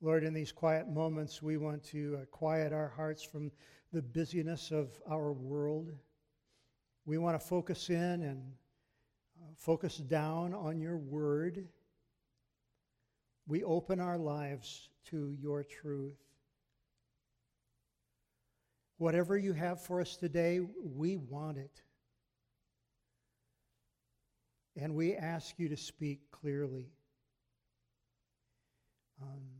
Lord, in these quiet moments, we want to uh, quiet our hearts from the busyness of our world. We want to focus in and uh, focus down on your word. We open our lives to your truth. Whatever you have for us today, we want it. And we ask you to speak clearly. Um,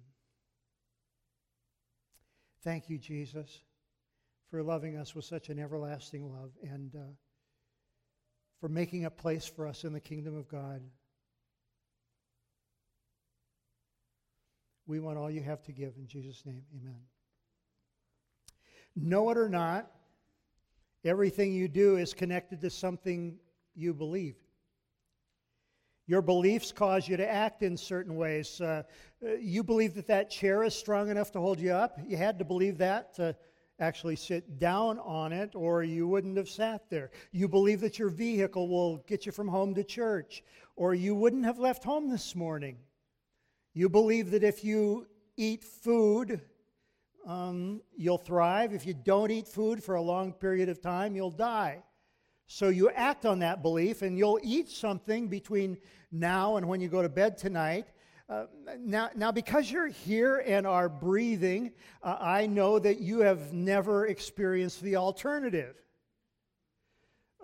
Thank you, Jesus, for loving us with such an everlasting love and uh, for making a place for us in the kingdom of God. We want all you have to give. In Jesus' name, amen. Know it or not, everything you do is connected to something you believe. Your beliefs cause you to act in certain ways. Uh, uh, you believe that that chair is strong enough to hold you up. You had to believe that to actually sit down on it, or you wouldn't have sat there. You believe that your vehicle will get you from home to church, or you wouldn't have left home this morning. You believe that if you eat food, um, you'll thrive. If you don't eat food for a long period of time, you'll die. So you act on that belief, and you'll eat something between now and when you go to bed tonight. Uh, now, now, because you're here and are breathing, uh, I know that you have never experienced the alternative.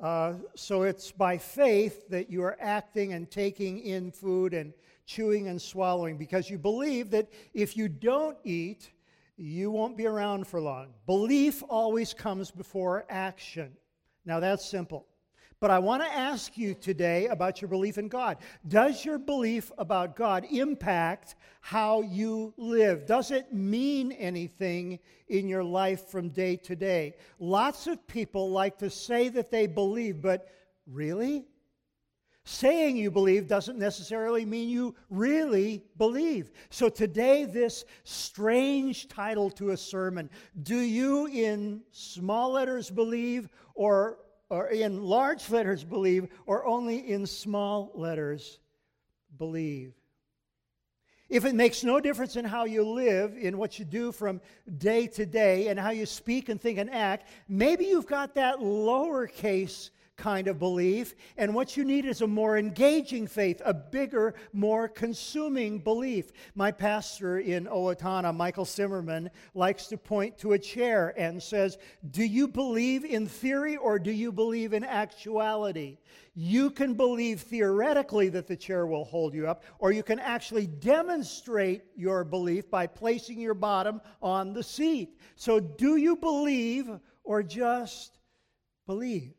Uh, so it's by faith that you are acting and taking in food and chewing and swallowing because you believe that if you don't eat, you won't be around for long. Belief always comes before action. Now that's simple. But I want to ask you today about your belief in God. Does your belief about God impact how you live? Does it mean anything in your life from day to day? Lots of people like to say that they believe, but really? Saying you believe doesn't necessarily mean you really believe. So today, this strange title to a sermon Do you in small letters believe or, or in large letters believe or only in small letters believe? If it makes no difference in how you live, in what you do from day to day, and how you speak and think and act, maybe you've got that lowercase kind of belief. And what you need is a more engaging faith, a bigger, more consuming belief. My pastor in Owatonna, Michael Zimmerman, likes to point to a chair and says, Do you believe in theory or do you believe in actuality? You can believe theoretically that the chair will hold you up, or you can actually demonstrate your belief by placing your bottom on the seat. So, do you believe or just believe?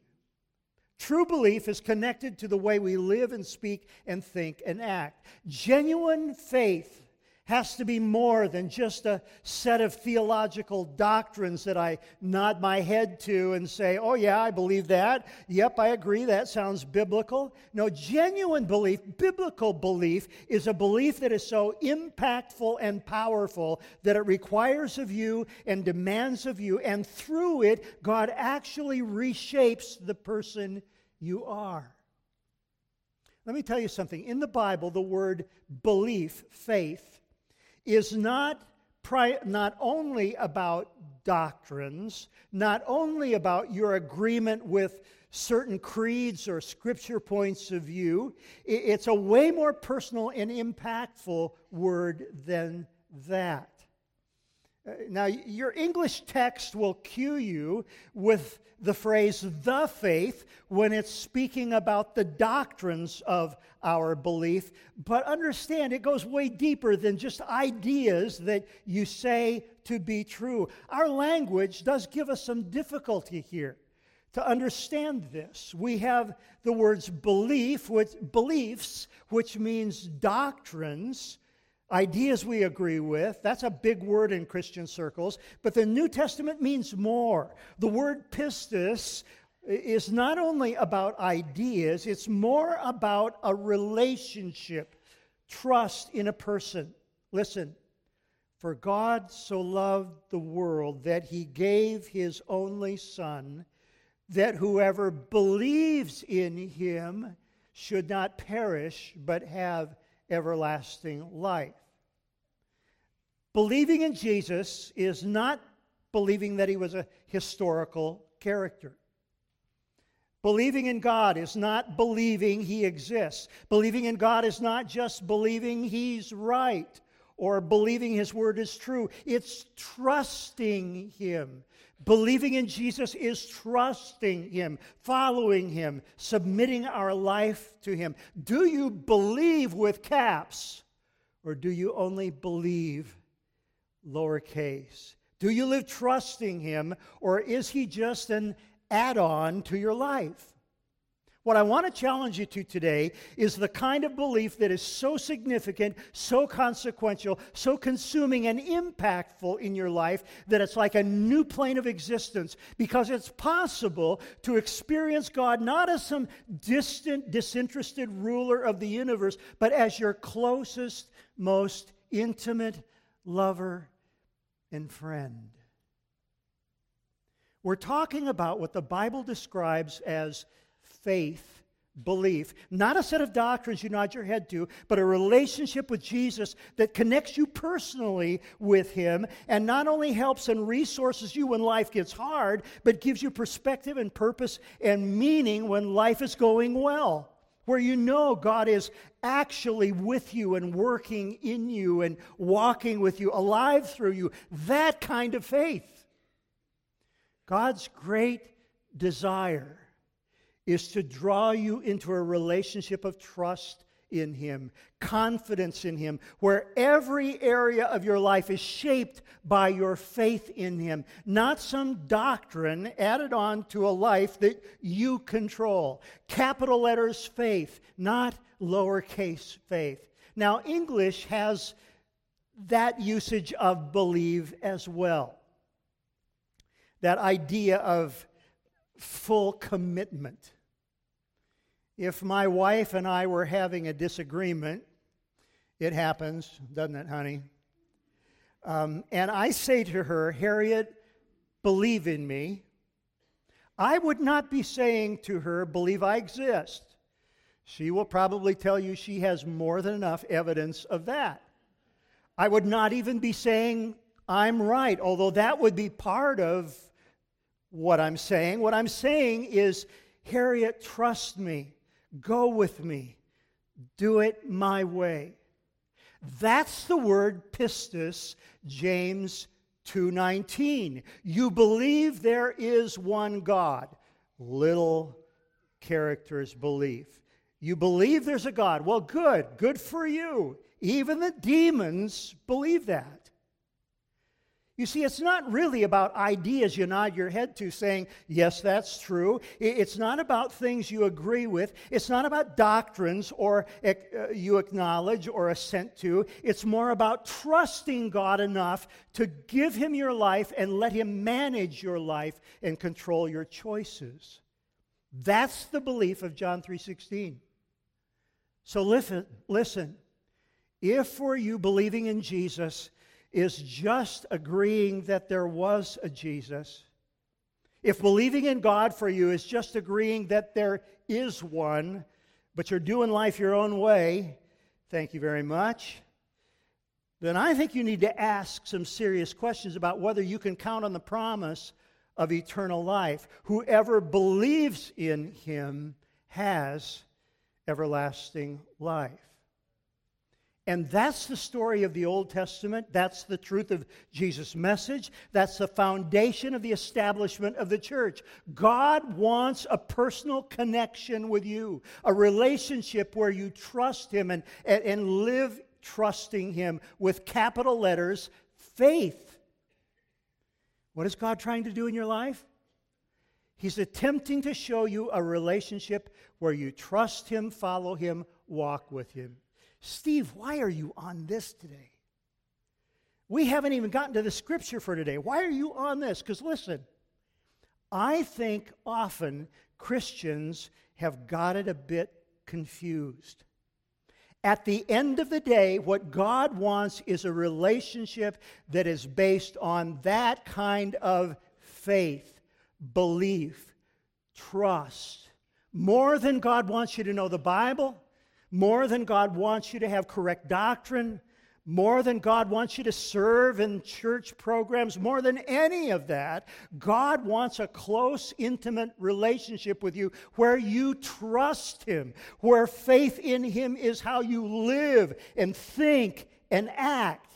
True belief is connected to the way we live and speak and think and act. Genuine faith has to be more than just a set of theological doctrines that I nod my head to and say, oh, yeah, I believe that. Yep, I agree. That sounds biblical. No, genuine belief, biblical belief, is a belief that is so impactful and powerful that it requires of you and demands of you, and through it, God actually reshapes the person you are. Let me tell you something. In the Bible, the word belief, faith, is not, pri- not only about doctrines, not only about your agreement with certain creeds or scripture points of view. It's a way more personal and impactful word than that. Uh, now, your English text will cue you with the phrase the faith when it's speaking about the doctrines of our belief, but understand it goes way deeper than just ideas that you say to be true. Our language does give us some difficulty here to understand this. We have the words belief, which, beliefs, which means doctrines ideas we agree with. That's a big word in Christian circles. But the New Testament means more. The word pistis is not only about ideas, it's more about a relationship, trust in a person. Listen, for God so loved the world that he gave his only Son, that whoever believes in him should not perish, but have everlasting life. Believing in Jesus is not believing that he was a historical character. Believing in God is not believing he exists. Believing in God is not just believing he's right or believing his word is true. It's trusting him. Believing in Jesus is trusting him, following him, submitting our life to him. Do you believe with caps or do you only believe lowercase? Do you live trusting him or is he just an add on to your life. What I want to challenge you to today is the kind of belief that is so significant, so consequential, so consuming and impactful in your life that it's like a new plane of existence because it's possible to experience God not as some distant, disinterested ruler of the universe, but as your closest, most intimate lover and friend. We're talking about what the Bible describes as faith, belief, not a set of doctrines you nod your head to, but a relationship with Jesus that connects you personally with Him and not only helps and resources you when life gets hard, but gives you perspective and purpose and meaning when life is going well. Where you know God is actually with you and working in you and walking with you, alive through you. That kind of faith. God's great desire is to draw you into a relationship of trust in Him, confidence in Him, where every area of your life is shaped by your faith in Him, not some doctrine added on to a life that you control. Capital letters faith, not lowercase faith. Now, English has that usage of believe as well that idea of full commitment. If my wife and I were having a disagreement, it happens, doesn't it, honey? Um, and I say to her, Harriet, believe in me. I would not be saying to her, believe I exist. She will probably tell you she has more than enough evidence of that. I would not even be saying, I'm right, although that would be part of what I'm saying. What I'm saying is, Harriet, trust me, go with me, do it my way. That's the word pistis, James 2:19. You believe there is one God. Little characters belief. You believe there's a God. Well, good. Good for you. Even the demons believe that. You see, it's not really about ideas you nod your head to saying, yes, that's true. It's not about things you agree with. It's not about doctrines or uh, you acknowledge or assent to. It's more about trusting God enough to give Him your life and let Him manage your life and control your choices. That's the belief of John 3:16. So listen, listen. If for you believing in Jesus is just agreeing that there was a Jesus, if believing in God for you is just agreeing that there is one, but you're doing life your own way, thank you very much, then I think you need to ask some serious questions about whether you can count on the promise of eternal life. Whoever believes in him has everlasting life. And that's the story of the Old Testament. That's the truth of Jesus' message. That's the foundation of the establishment of the church. God wants a personal connection with you, a relationship where you trust Him and, and, and live trusting Him with capital letters, faith. What is God trying to do in your life? He's attempting to show you a relationship where you trust Him, follow Him, walk with Him. Steve, why are you on this today? We haven't even gotten to the scripture for today. Why are you on this? Because listen, I think often Christians have got it a bit confused. At the end of the day, what God wants is a relationship that is based on that kind of faith, belief, trust. More than God wants you to know the Bible, more than God wants you to have correct doctrine, more than God wants you to serve in church programs, more than any of that, God wants a close, intimate relationship with you where you trust Him, where faith in Him is how you live and think and act.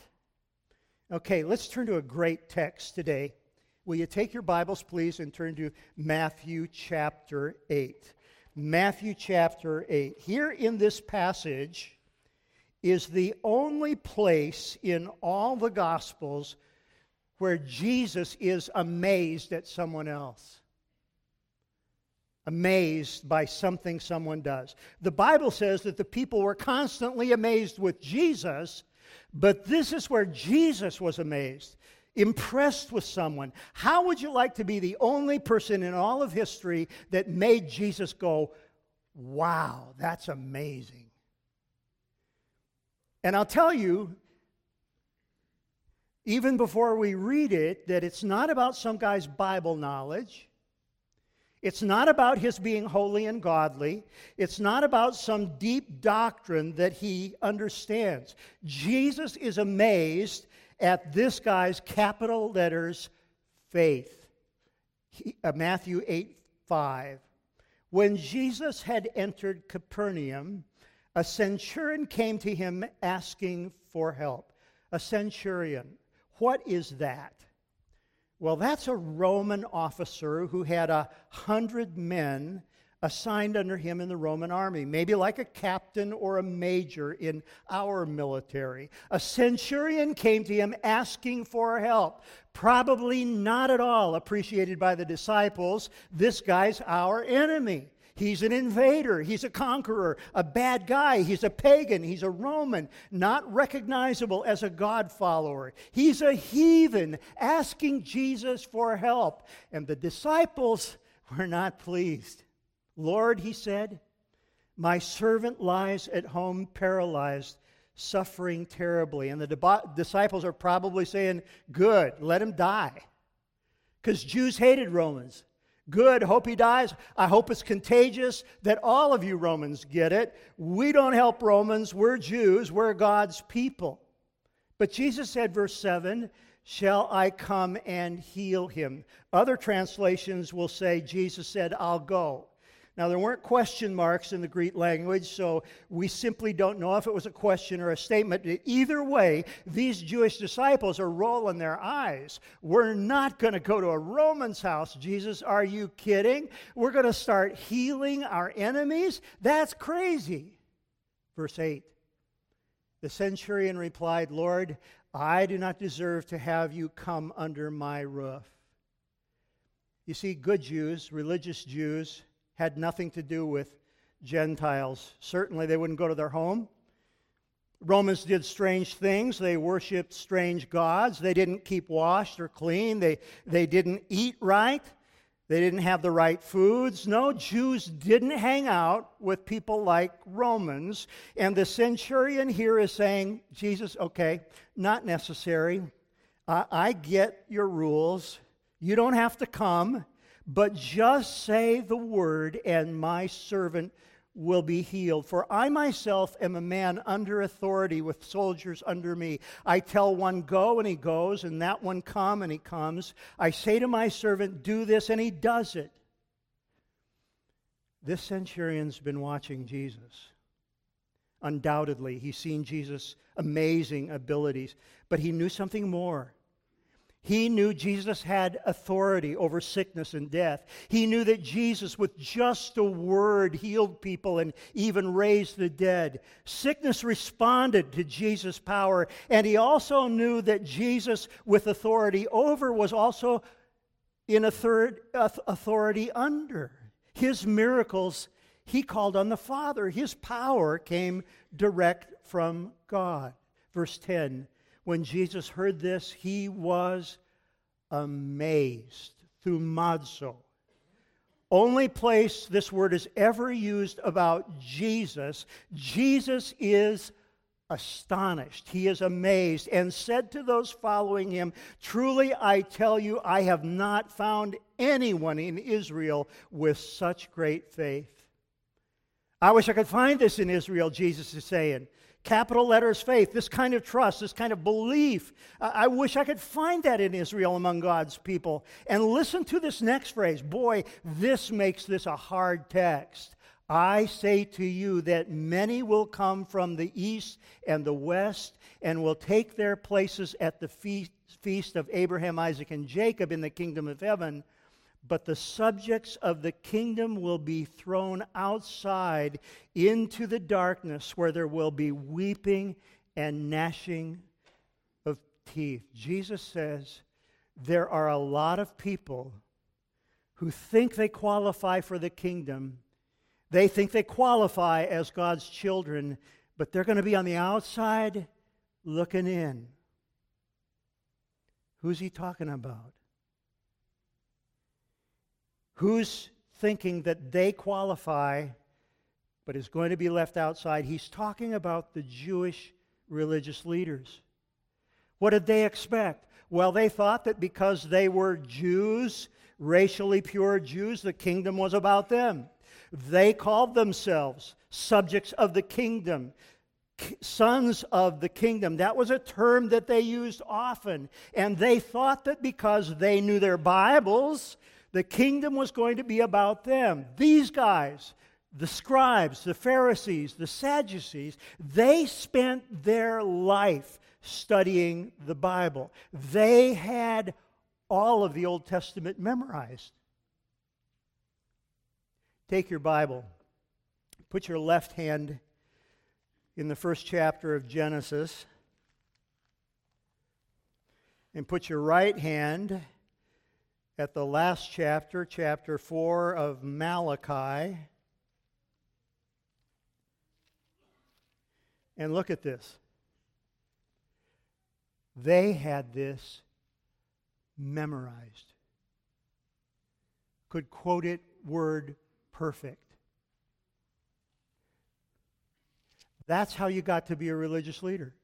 Okay, let's turn to a great text today. Will you take your Bibles, please, and turn to Matthew chapter 8? Matthew chapter 8. Here in this passage, is the only place in all the Gospels where Jesus is amazed at someone else. Amazed by something someone does. The Bible says that the people were constantly amazed with Jesus, but this is where Jesus was amazed, impressed with someone. How would you like to be the only person in all of history that made Jesus go, Wow, that's amazing? And I'll tell you, even before we read it, that it's not about some guy's Bible knowledge. It's not about his being holy and godly. It's not about some deep doctrine that he understands. Jesus is amazed at this guy's capital letters faith. He, uh, Matthew 8 5. When Jesus had entered Capernaum, a centurion came to him asking for help. A centurion. What is that? Well, that's a Roman officer who had a hundred men assigned under him in the Roman army, maybe like a captain or a major in our military. A centurion came to him asking for help. Probably not at all appreciated by the disciples. This guy's our enemy. He's an invader. He's a conqueror, a bad guy. He's a pagan. He's a Roman, not recognizable as a God follower. He's a heathen asking Jesus for help. And the disciples were not pleased. Lord, he said, my servant lies at home paralyzed, suffering terribly. And the disciples are probably saying, Good, let him die. Because Jews hated Romans. Good. Hope he dies. I hope it's contagious that all of you Romans get it. We don't help Romans. We're Jews. We're God's people. But Jesus said, verse 7, Shall I come and heal him? Other translations will say, Jesus said, I'll go. Now, there weren't question marks in the Greek language, so we simply don't know if it was a question or a statement. Either way, these Jewish disciples are rolling their eyes. We're not going to go to a Roman's house, Jesus. Are you kidding? We're going to start healing our enemies? That's crazy. Verse 8 The centurion replied, Lord, I do not deserve to have you come under my roof. You see, good Jews, religious Jews, had nothing to do with Gentiles. Certainly, they wouldn't go to their home. Romans did strange things. They worshiped strange gods. They didn't keep washed or clean. They, they didn't eat right. They didn't have the right foods. No, Jews didn't hang out with people like Romans. And the centurion here is saying, Jesus, okay, not necessary. I, I get your rules. You don't have to come. But just say the word, and my servant will be healed. For I myself am a man under authority with soldiers under me. I tell one, go, and he goes, and that one, come, and he comes. I say to my servant, do this, and he does it. This centurion's been watching Jesus. Undoubtedly, he's seen Jesus' amazing abilities, but he knew something more. He knew Jesus had authority over sickness and death. He knew that Jesus, with just a word, healed people and even raised the dead. Sickness responded to Jesus' power, and he also knew that Jesus, with authority over, was also in authority under. His miracles, he called on the Father. His power came direct from God. Verse 10 when Jesus heard this, he was amazed. Thumazo. Only place this word is ever used about Jesus. Jesus is astonished. He is amazed and said to those following him, Truly I tell you, I have not found anyone in Israel with such great faith. I wish I could find this in Israel, Jesus is saying. Capital letters faith, this kind of trust, this kind of belief. I wish I could find that in Israel among God's people. And listen to this next phrase. Boy, this makes this a hard text. I say to you that many will come from the east and the west and will take their places at the feast, feast of Abraham, Isaac, and Jacob in the kingdom of heaven. But the subjects of the kingdom will be thrown outside into the darkness where there will be weeping and gnashing of teeth. Jesus says there are a lot of people who think they qualify for the kingdom they think they qualify as God's children, but they're going to be on the outside looking in. Who's he talking about? Who's thinking that they qualify but is going to be left outside? He's talking about the Jewish religious leaders. What did they expect? Well, they thought that because they were Jews, racially pure Jews, the kingdom was about them. They called themselves subjects of the kingdom, sons of the kingdom. That was a term that they used often. And they thought that because they knew their Bibles, the kingdom was going to be about them. These guys, the scribes, the Pharisees, the Sadducees, they spent their life studying the Bible. They had all of the Old Testament memorized. Take your Bible, put your left hand in the first chapter of Genesis, and put your right hand at the last chapter, chapter 4 of Malachi. And look at this. They had this memorized, could quote it word perfect. That's how you got to be a religious leader.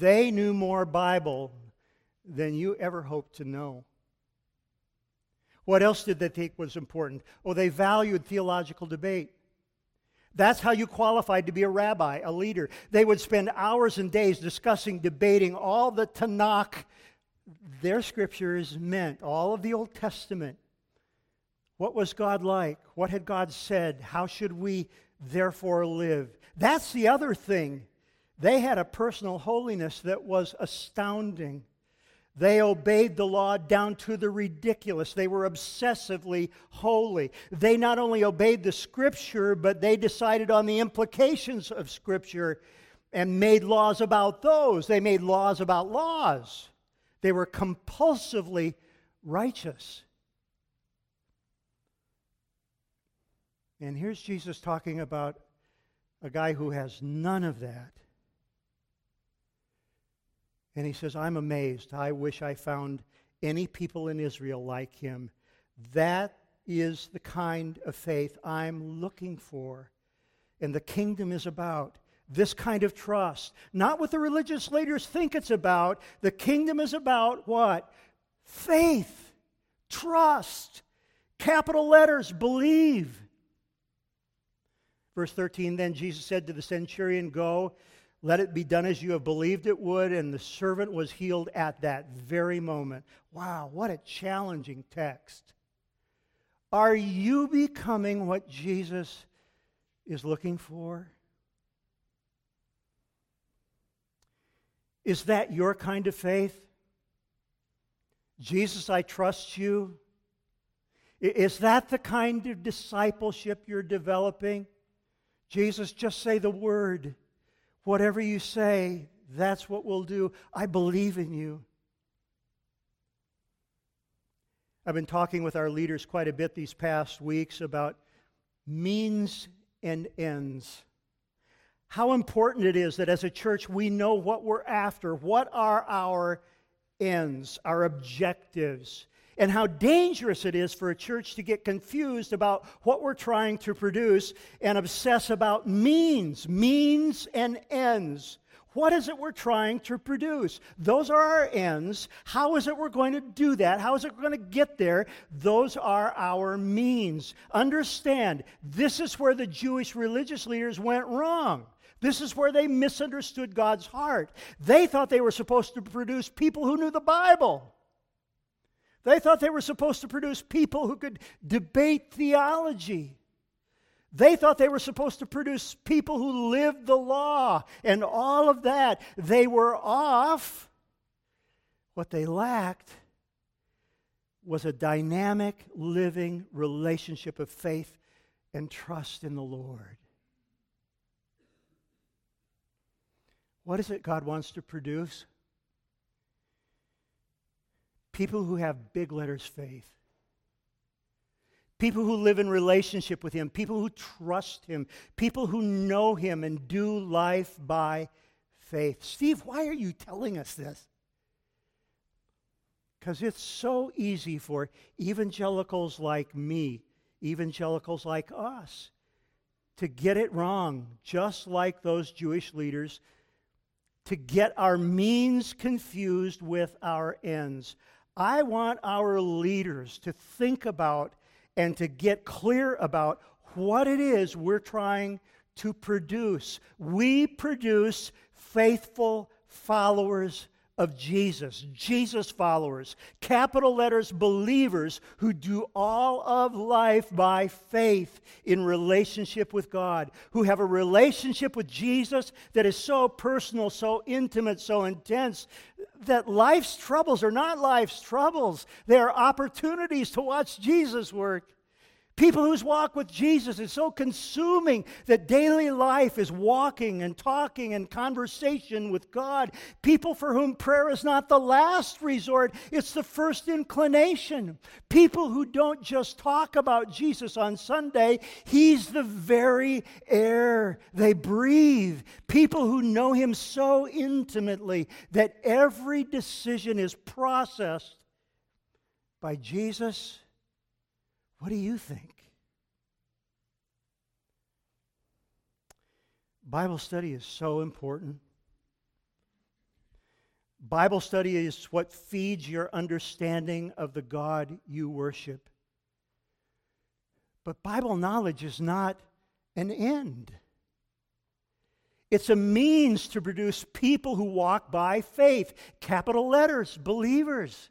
They knew more Bible than you ever hoped to know. What else did they think was important? Oh, they valued theological debate. That's how you qualified to be a rabbi, a leader. They would spend hours and days discussing, debating all the Tanakh, their scriptures meant, all of the Old Testament. What was God like? What had God said? How should we therefore live? That's the other thing. They had a personal holiness that was astounding. They obeyed the law down to the ridiculous. They were obsessively holy. They not only obeyed the scripture, but they decided on the implications of scripture and made laws about those. They made laws about laws. They were compulsively righteous. And here's Jesus talking about a guy who has none of that. And he says, I'm amazed. I wish I found any people in Israel like him. That is the kind of faith I'm looking for. And the kingdom is about this kind of trust. Not what the religious leaders think it's about. The kingdom is about what? Faith, trust, capital letters, believe. Verse 13 Then Jesus said to the centurion, Go, let it be done as you have believed it would. And the servant was healed at that very moment. Wow, what a challenging text. Are you becoming what Jesus is looking for? Is that your kind of faith? Jesus, I trust you. Is that the kind of discipleship you're developing? Jesus, just say the word. Whatever you say, that's what we'll do. I believe in you. I've been talking with our leaders quite a bit these past weeks about means and ends. How important it is that as a church we know what we're after. What are our ends, our objectives? And how dangerous it is for a church to get confused about what we're trying to produce and obsess about means, means and ends. What is it we're trying to produce? Those are our ends. How is it we're going to do that? How is it we're going to get there? Those are our means. Understand, this is where the Jewish religious leaders went wrong. This is where they misunderstood God's heart. They thought they were supposed to produce people who knew the Bible. They thought they were supposed to produce people who could debate theology. They thought they were supposed to produce people who lived the law and all of that. They were off. What they lacked was a dynamic, living relationship of faith and trust in the Lord. What is it God wants to produce? People who have big letters faith. People who live in relationship with Him. People who trust Him. People who know Him and do life by faith. Steve, why are you telling us this? Because it's so easy for evangelicals like me, evangelicals like us, to get it wrong, just like those Jewish leaders, to get our means confused with our ends. I want our leaders to think about and to get clear about what it is we're trying to produce. We produce faithful followers of Jesus, Jesus followers, capital letters believers who do all of life by faith in relationship with God, who have a relationship with Jesus that is so personal, so intimate, so intense that life's troubles are not life's troubles. They are opportunities to watch Jesus work. People whose walk with Jesus is so consuming that daily life is walking and talking and conversation with God. People for whom prayer is not the last resort, it's the first inclination. People who don't just talk about Jesus on Sunday, He's the very air they breathe. People who know Him so intimately that every decision is processed by Jesus what do you think? Bible study is so important. Bible study is what feeds your understanding of the God you worship. But Bible knowledge is not an end. It's a means to produce people who walk by faith, capital letters, believers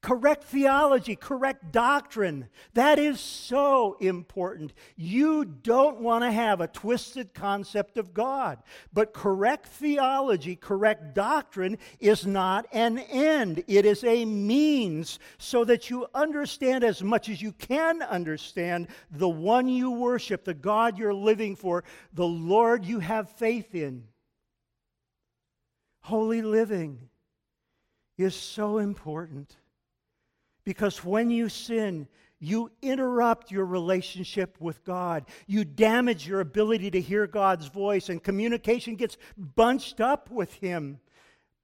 correct theology, correct doctrine. That is so important. You don't want to have a twisted concept of God. But correct theology, correct doctrine is not an end, it is a means so that you understand as much as you can understand the one you worship, the God you're living for, the Lord you have faith in. Holy living is so important. Because when you sin, you interrupt your relationship with God. You damage your ability to hear God's voice, and communication gets bunched up with Him.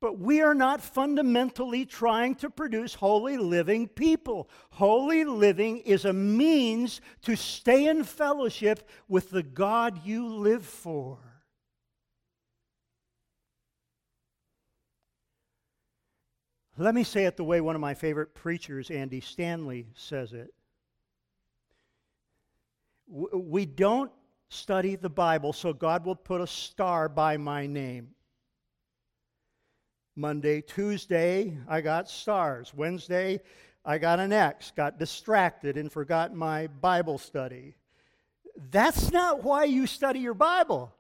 But we are not fundamentally trying to produce holy living people. Holy living is a means to stay in fellowship with the God you live for. Let me say it the way one of my favorite preachers, Andy Stanley, says it. We don't study the Bible so God will put a star by my name. Monday, Tuesday, I got stars. Wednesday, I got an X, got distracted and forgot my Bible study. That's not why you study your Bible.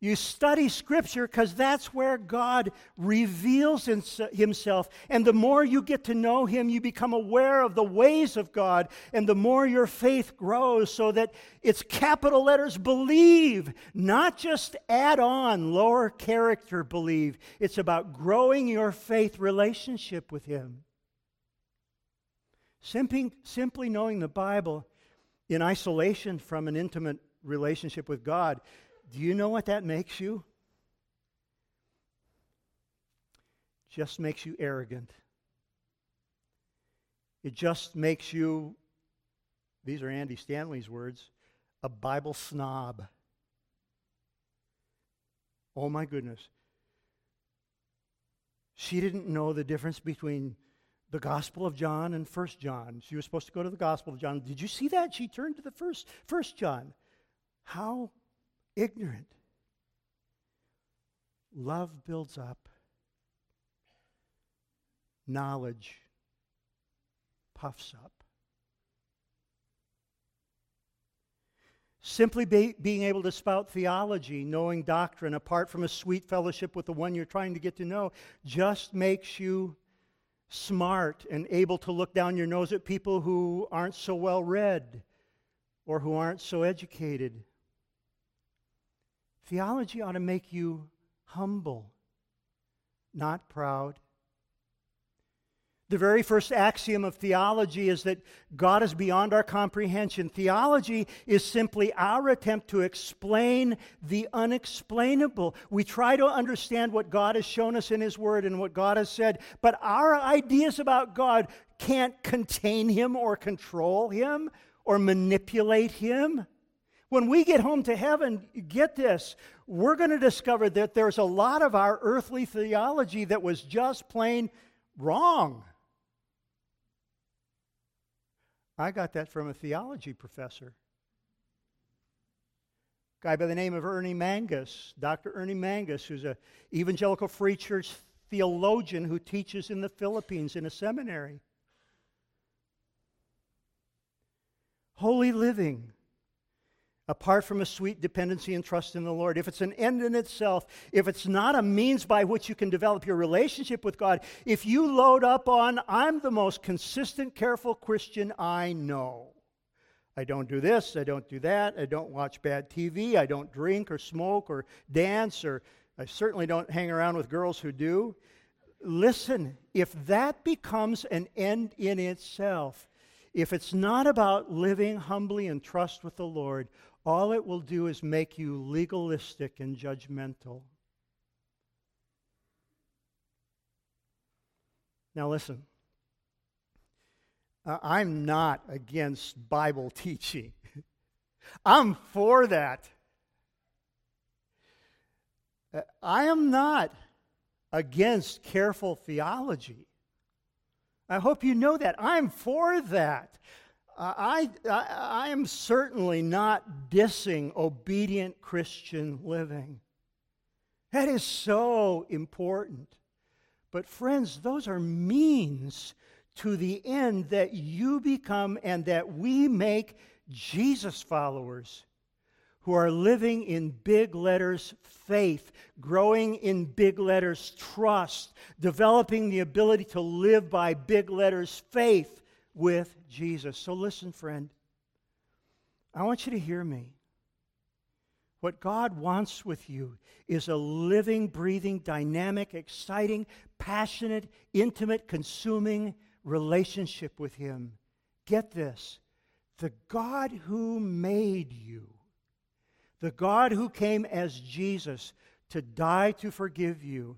You study Scripture because that's where God reveals Himself. And the more you get to know Him, you become aware of the ways of God. And the more your faith grows, so that it's capital letters believe, not just add on lower character believe. It's about growing your faith relationship with Him. Simply, knowing the Bible in isolation from an intimate relationship with God do you know what that makes you? Just makes you arrogant. It just makes you, these are Andy Stanley's words, a Bible snob. Oh my goodness. She didn't know the difference between the Gospel of John and First John. She was supposed to go to the Gospel of John. Did you see that? She turned to the first First John. How ignorant. Love builds up, knowledge puffs up. Simply be, being able to spout theology, knowing doctrine, apart from a sweet fellowship with the one you're trying to get to know, just makes you smart and able to look down your nose at people who aren't so well read or who aren't so educated. Theology ought to make you humble, not proud. The very first axiom of theology is that God is beyond our comprehension. Theology is simply our attempt to explain the unexplainable. We try to understand what God has shown us in His Word and what God has said, but our ideas about God can't contain Him or control Him or manipulate Him. When we get home to heaven, get this, we're going to discover that there's a lot of our earthly theology that was just plain wrong. I got that from a theology professor. Guy by the name of Ernie Mangus, Dr. Ernie Mangus, who's a evangelical free church theologian who teaches in the Philippines in a seminary. Holy living apart from a sweet dependency and trust in the Lord, if it's an end in itself, if it's not a means by which you can develop your relationship with God, if you load up on, I'm the most consistent, careful Christian I know. I don't do this, I don't do that, I don't watch bad TV, I don't drink or smoke or dance, or I certainly don't hang around with girls who do. Listen, if that becomes an end in itself, if it's not about living humbly and trust with the Lord, all it will do is make you legalistic and judgmental. Now, listen. I'm not against Bible teaching. I'm for that. Uh, I am not against careful theology. I hope you know that. I'm for that. I, I, I am certainly not dissing obedient Christian living. That is so important. But, friends, those are means to the end that you become and that we make Jesus followers who are living in big letters faith, growing in big letters trust, developing the ability to live by big letters faith with Jesus. So listen, friend. I want you to hear me. What God wants with you is a living, breathing, dynamic, exciting, passionate, intimate, consuming relationship with Him. Get this the God who made you, the God who came as Jesus to die to forgive you,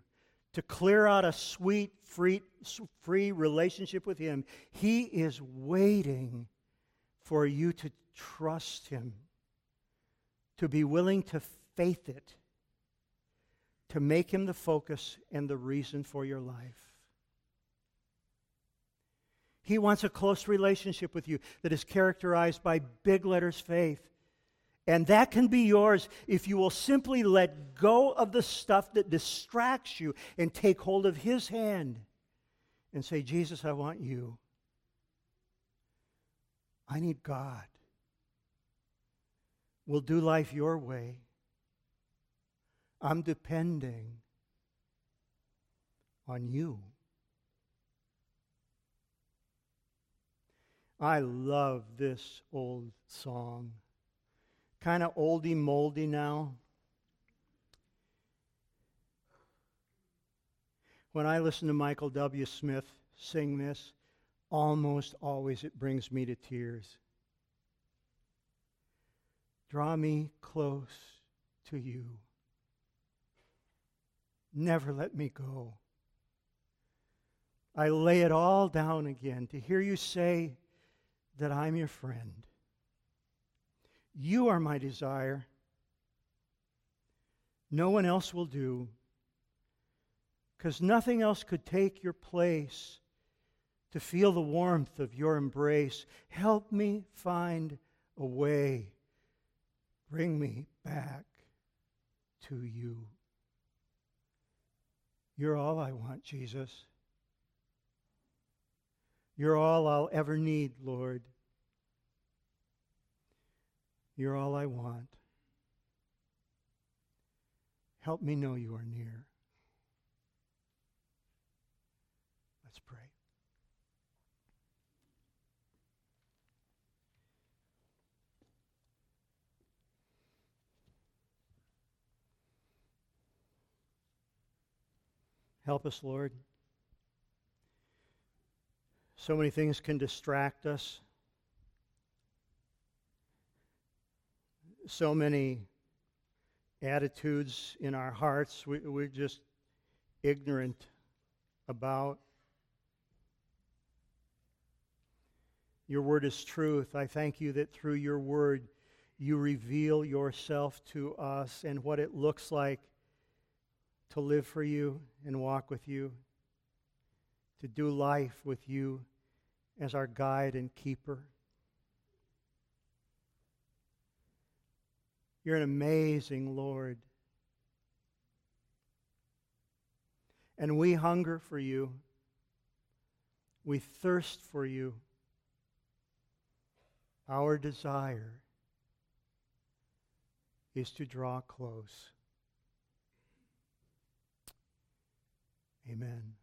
to clear out a sweet, free, free relationship with Him, He is waiting for you to trust Him, to be willing to faith it, to make Him the focus and the reason for your life. He wants a close relationship with you that is characterized by big letters faith. And that can be yours if you will simply let go of the stuff that distracts you and take hold of His hand and say, Jesus, I want you. I need God. We'll do life your way. I'm depending on you. I love this old song kind of oldy moldy now. When I listen to Michael W. Smith sing this, almost always it brings me to tears. Draw me close to you. Never let me go. I lay it all down again to hear you say that I'm your friend. You are my desire. No one else will do. Because nothing else could take your place to feel the warmth of your embrace. Help me find a way. Bring me back to you. You're all I want, Jesus. You're all I'll ever need, Lord. You're all I want. Help me know you are near. Let's pray. Help us, Lord. So many things can distract us. So many attitudes in our hearts we, we're just ignorant about. Your word is truth. I thank you that through your word you reveal yourself to us and what it looks like to live for you and walk with you, to do life with you as our guide and keeper. You're an amazing Lord. And we hunger for you. We thirst for you. Our desire is to draw close. Amen.